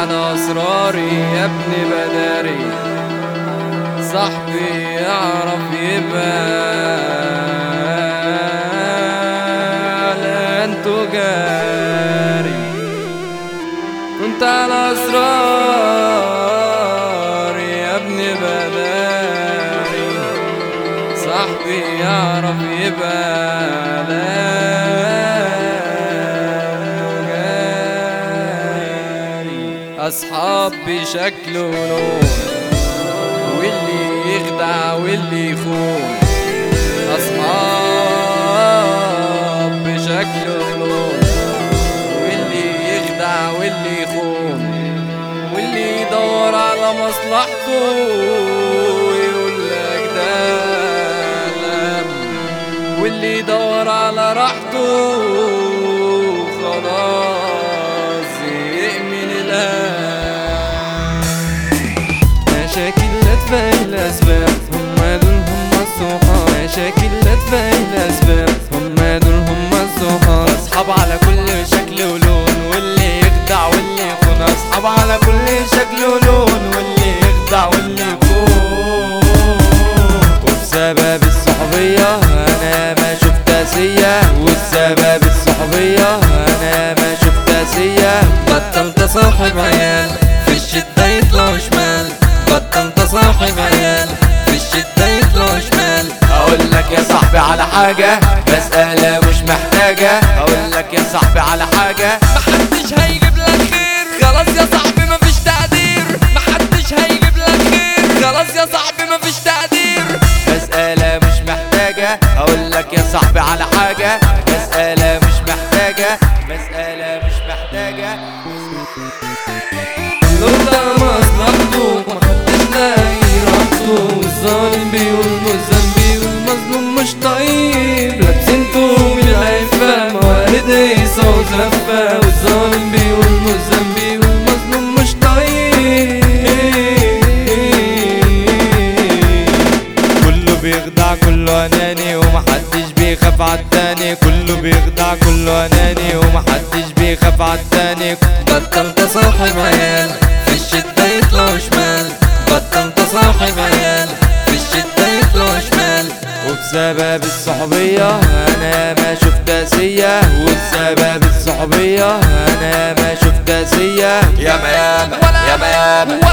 على اسراري يا ابن بداري صاحبي يعرف يبقى لن تجاري. كنت على أسراري يا ابن بداري صاحبي يعرف يبقى أصحاب بشكل ولون واللي يخدع واللي يخون. أصحاب بشكل ولون واللي يخدع واللي يخون. واللي يدور على مصلحته ويقول لك ده لم. واللي يدور على راحته خلاص الصحاب مشاكل لا تبين الأسباب هم دول هم الصحاب اصحاب على كل شكل ولون واللي يخدع واللي يخون اصحاب على كل شكل ولون واللي يخدع واللي يخون وبسبب الصحوبية أنا ما شفت اسية وبسبب الصحوبية أنا ما شفت اسية بطلت صاحب عيال. حاجة مسألة مش محتاجة. أقول لك يا صاحبي على حاجة. محدش هيجيب لك خير. خلاص يا صاحبي مفيش تقدير. محدش هيجيب لك خير. خلاص يا صاحبي مفيش تقدير. مسألة مش محتاجة. أقول لك يا صاحبي على حاجة. مسألة مش محتاجة. مسألة مش محتاجة. بيخدع كله أناني ومحدش بيخاف عالتاني. كله بيخدع كله أناني ومحدش بيخاف عالتاني. بطلت صاحب عيال في الشدة يطلعوا شمال. بطلت صاحب عيال في الشدة يطلعوا شمال. وبسبب الصحوبية أنا ما شفت أسية. وبسبب الصحوبية أنا ما شفت ياما ياما ياما ياما ياما